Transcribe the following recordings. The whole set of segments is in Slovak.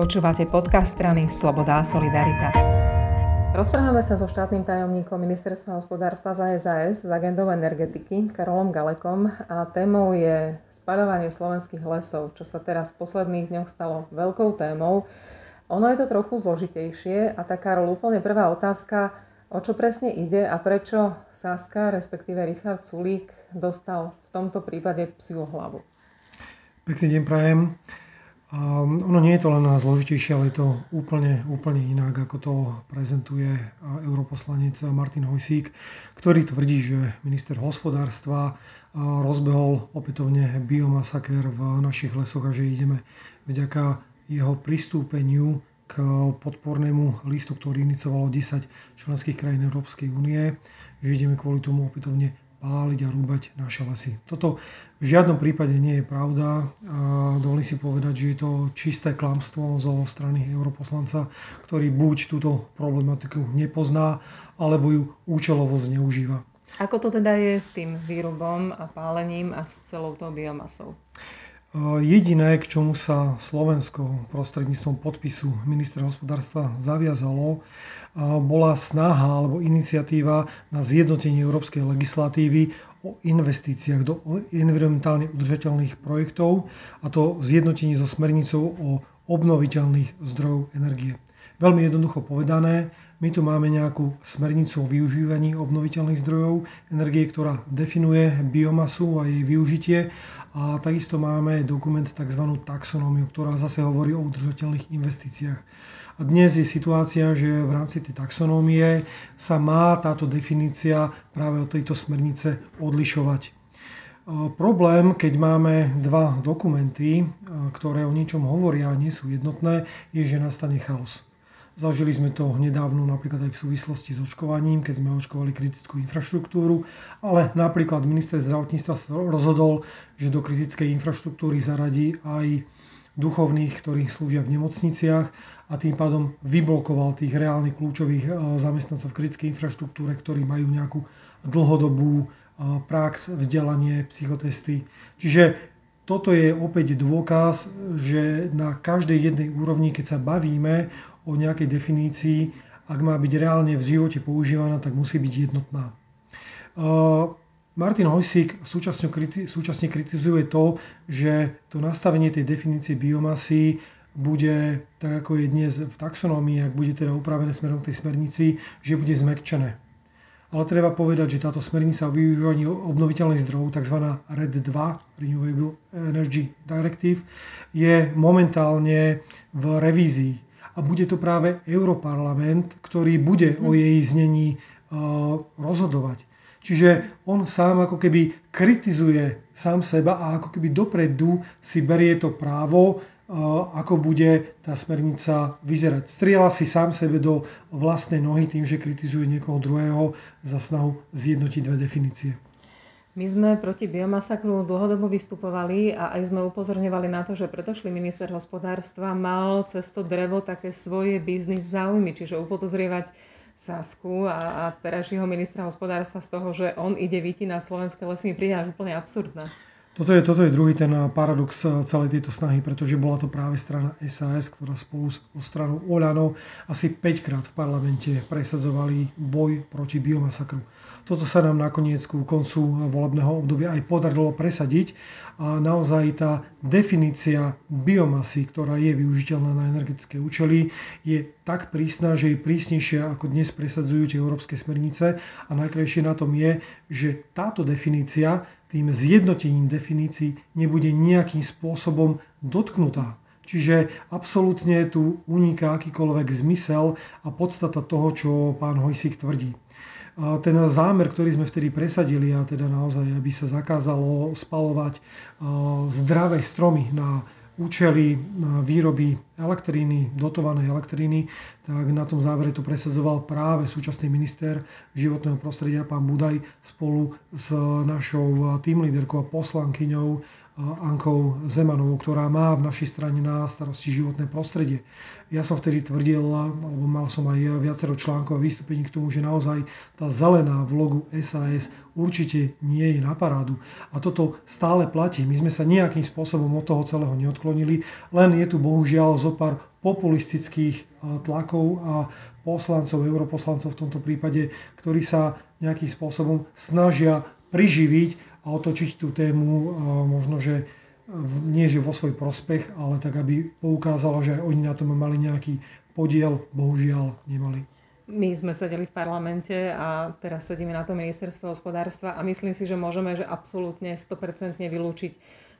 Počúvate podcast strany Sloboda a Solidarita. Rozprávame sa so štátnym tajomníkom Ministerstva hospodárstva za SAS z agendou energetiky Karolom Galekom a témou je spaľovanie slovenských lesov, čo sa teraz v posledných dňoch stalo veľkou témou. Ono je to trochu zložitejšie a tak Karol, úplne prvá otázka, o čo presne ide a prečo Saska, respektíve Richard Sulík, dostal v tomto prípade psiu hlavu. Pekný deň prajem. Um, ono nie je to len zložitejšie, ale je to úplne, úplne inak, ako to prezentuje europoslanec Martin Hojsík, ktorý tvrdí, že minister hospodárstva rozbehol opätovne biomasaker v našich lesoch a že ideme vďaka jeho pristúpeniu k podpornému listu, ktorý inicovalo 10 členských krajín Európskej únie, že ideme kvôli tomu opätovne páliť a rúbať naše lesy. Toto v žiadnom prípade nie je pravda. A dovolím si povedať, že je to čisté klamstvo zo strany europoslanca, ktorý buď túto problematiku nepozná, alebo ju účelovo zneužíva. Ako to teda je s tým výrobom a pálením a s celou tou biomasou? Jediné, k čomu sa Slovensko prostredníctvom podpisu ministra hospodárstva zaviazalo, bola snaha alebo iniciatíva na zjednotenie európskej legislatívy o investíciách do environmentálne udržateľných projektov a to zjednotenie so smernicou o obnoviteľných zdrojov energie. Veľmi jednoducho povedané, my tu máme nejakú smernicu o využívaní obnoviteľných zdrojov energie, ktorá definuje biomasu a jej využitie a takisto máme dokument tzv. taxonómiu, ktorá zase hovorí o udržateľných investíciách. A dnes je situácia, že v rámci tej taxonómie sa má táto definícia práve od tejto smernice odlišovať. Problém, keď máme dva dokumenty, ktoré o niečom hovoria a nie sú jednotné, je, že nastane chaos. Zažili sme to nedávno napríklad aj v súvislosti s očkovaním, keď sme očkovali kritickú infraštruktúru, ale napríklad minister zdravotníctva rozhodol, že do kritickej infraštruktúry zaradí aj duchovných, ktorí slúžia v nemocniciach a tým pádom vyblokoval tých reálnych kľúčových e, zamestnancov v kritickej infraštruktúre, ktorí majú nejakú dlhodobú e, prax, vzdelanie, psychotesty. Čiže toto je opäť dôkaz, že na každej jednej úrovni, keď sa bavíme o nejakej definícii, ak má byť reálne v živote používaná, tak musí byť jednotná. Martin Hojsík súčasne kritizuje to, že to nastavenie tej definície biomasy bude, tak ako je dnes v taxonómii, ak bude teda upravené smerom tej smernici, že bude zmekčené. Ale treba povedať, že táto smernica o využívaní obnoviteľných zdrojov, tzv. RED 2, Renewable Energy Directive, je momentálne v revízii a bude to práve Europarlament, ktorý bude o jej znení rozhodovať. Čiže on sám ako keby kritizuje sám seba a ako keby dopredu si berie to právo, ako bude tá smernica vyzerať. Striela si sám sebe do vlastnej nohy tým, že kritizuje niekoho druhého za snahu zjednotiť dve definície. My sme proti biomasakru dlhodobo vystupovali a aj sme upozorňovali na to, že predošlý minister hospodárstva mal cez to drevo také svoje biznis záujmy, čiže upozorievať Sasku a, a terajšieho ministra hospodárstva z toho, že on ide vytínať slovenské lesy, mi príde až úplne absurdné. Toto je, toto je druhý ten paradox celej tejto snahy, pretože bola to práve strana SAS, ktorá spolu s stranou Oľano asi 5 krát v parlamente presadzovali boj proti biomasakru. Toto sa nám nakoniec ku koncu volebného obdobia aj podarilo presadiť a naozaj tá definícia biomasy, ktorá je využiteľná na energetické účely, je tak prísna, že je prísnejšia ako dnes presadzujú tie európske smernice a najkrajšie na tom je, že táto definícia tým zjednotením definícií nebude nejakým spôsobom dotknutá. Čiže absolútne tu uniká akýkoľvek zmysel a podstata toho, čo pán Hojsík tvrdí. Ten zámer, ktorý sme vtedy presadili, a teda naozaj, aby sa zakázalo spalovať zdravé stromy na účely výroby elektriny, dotovanej elektriny, tak na tom závere to presadzoval práve súčasný minister životného prostredia, pán Budaj, spolu s našou tým líderkou a poslankyňou Ankou Zemanovou, ktorá má v našej strane na starosti životné prostredie. Ja som vtedy tvrdil, alebo mal som aj viacero článkov a vystúpení k tomu, že naozaj tá zelená v logu SAS určite nie je na parádu. A toto stále platí. My sme sa nejakým spôsobom od toho celého neodklonili, len je tu bohužiaľ zo pár populistických tlakov a poslancov, europoslancov v tomto prípade, ktorí sa nejakým spôsobom snažia priživiť a otočiť tú tému možno, že nie že vo svoj prospech, ale tak, aby poukázalo, že aj oni na tom mali nejaký podiel, bohužiaľ nemali. My sme sedeli v parlamente a teraz sedíme na tom ministerstve hospodárstva a myslím si, že môžeme že absolútne 100% vylúčiť,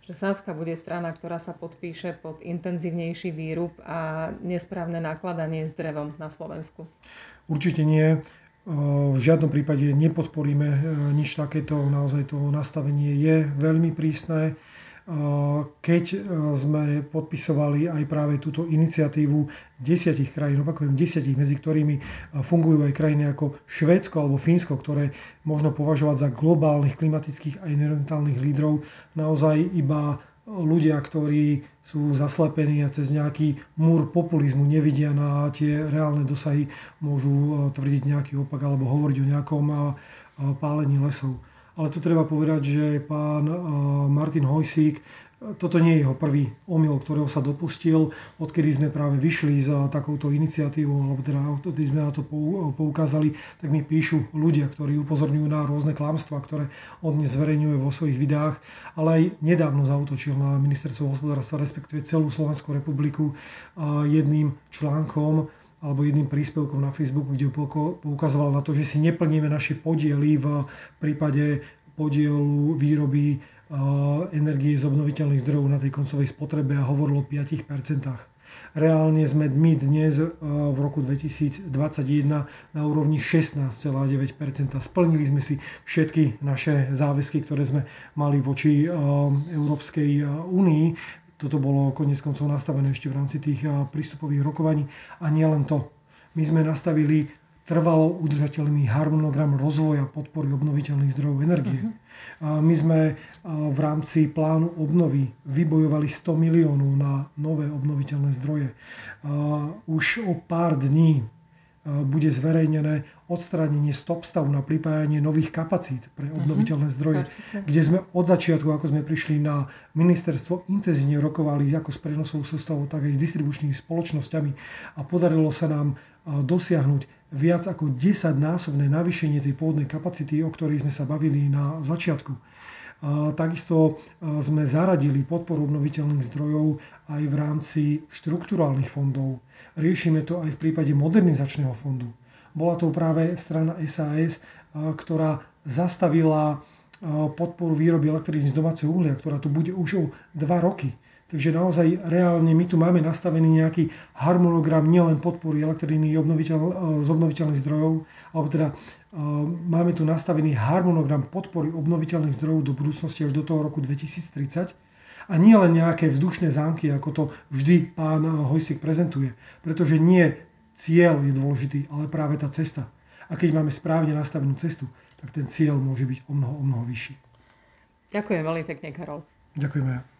že Saska bude strana, ktorá sa podpíše pod intenzívnejší výrub a nesprávne nakladanie s drevom na Slovensku. Určite nie. V žiadnom prípade nepodporíme e, nič takéto. Naozaj to nastavenie je veľmi prísne keď e, sme podpisovali aj práve túto iniciatívu desiatich krajín, opakujem desiatich, medzi ktorými e, fungujú aj krajiny ako Švédsko alebo Fínsko, ktoré možno považovať za globálnych klimatických a environmentálnych lídrov, naozaj iba ľudia, ktorí sú zaslepení a cez nejaký múr populizmu nevidia na tie reálne dosahy, môžu e, tvrdiť nejaký opak alebo hovoriť o nejakom pálení lesov. Ale tu treba povedať, že pán Martin Hojsík toto nie je jeho prvý omyl, ktorého sa dopustil, odkedy sme práve vyšli za takouto iniciatívou, alebo teda odkedy sme na to poukázali, tak mi píšu ľudia, ktorí upozorňujú na rôzne klamstvá, ktoré on dnes zverejňuje vo svojich videách, ale aj nedávno zautočil na ministerstvo hospodárstva, respektíve celú Slovenskú republiku jedným článkom, alebo jedným príspevkom na Facebooku, kde poukazoval na to, že si neplníme naše podiely v prípade podielu výroby energie z obnoviteľných zdrojov na tej koncovej spotrebe a hovoril o 5%. Reálne sme my dnes v roku 2021 na úrovni 16,9%. Splnili sme si všetky naše záväzky, ktoré sme mali voči Európskej únii. Toto bolo konec koncov nastavené ešte v rámci tých prístupových rokovaní. A nie len to. My sme nastavili trvalo udržateľný harmonogram rozvoja podpory obnoviteľných zdrojov energie. Uh-huh. My sme v rámci plánu obnovy vybojovali 100 miliónov na nové obnoviteľné zdroje. Už o pár dní bude zverejnené odstránenie stop stavu na pripájanie nových kapacít pre mhm. obnoviteľné zdroje, uh-huh. kde sme od začiatku, ako sme prišli na ministerstvo, intenzívne rokovali ako s prenosovou sústavou, tak aj s distribučnými spoločnosťami a podarilo sa nám dosiahnuť viac ako 10 násobné navýšenie tej pôvodnej kapacity, o ktorej sme sa bavili na začiatku. Takisto sme zaradili podporu obnoviteľných zdrojov aj v rámci štrukturálnych fondov. Riešime to aj v prípade modernizačného fondu. Bola to práve strana SAS, ktorá zastavila podporu výroby elektriny z domáceho uhlia, ktorá tu bude už o 2 roky. Takže naozaj reálne my tu máme nastavený nejaký harmonogram nielen podpory elektriny obnoviteľ, z obnoviteľných zdrojov, alebo teda máme tu nastavený harmonogram podpory obnoviteľných zdrojov do budúcnosti až do toho roku 2030. A nie len nejaké vzdušné zámky, ako to vždy pán Hojsik prezentuje. Pretože nie cieľ je dôležitý, ale práve tá cesta. A keď máme správne nastavenú cestu, tak ten cieľ môže byť o mnoho, o mnoho vyšší. Ďakujem veľmi pekne, Karol. Ďakujeme.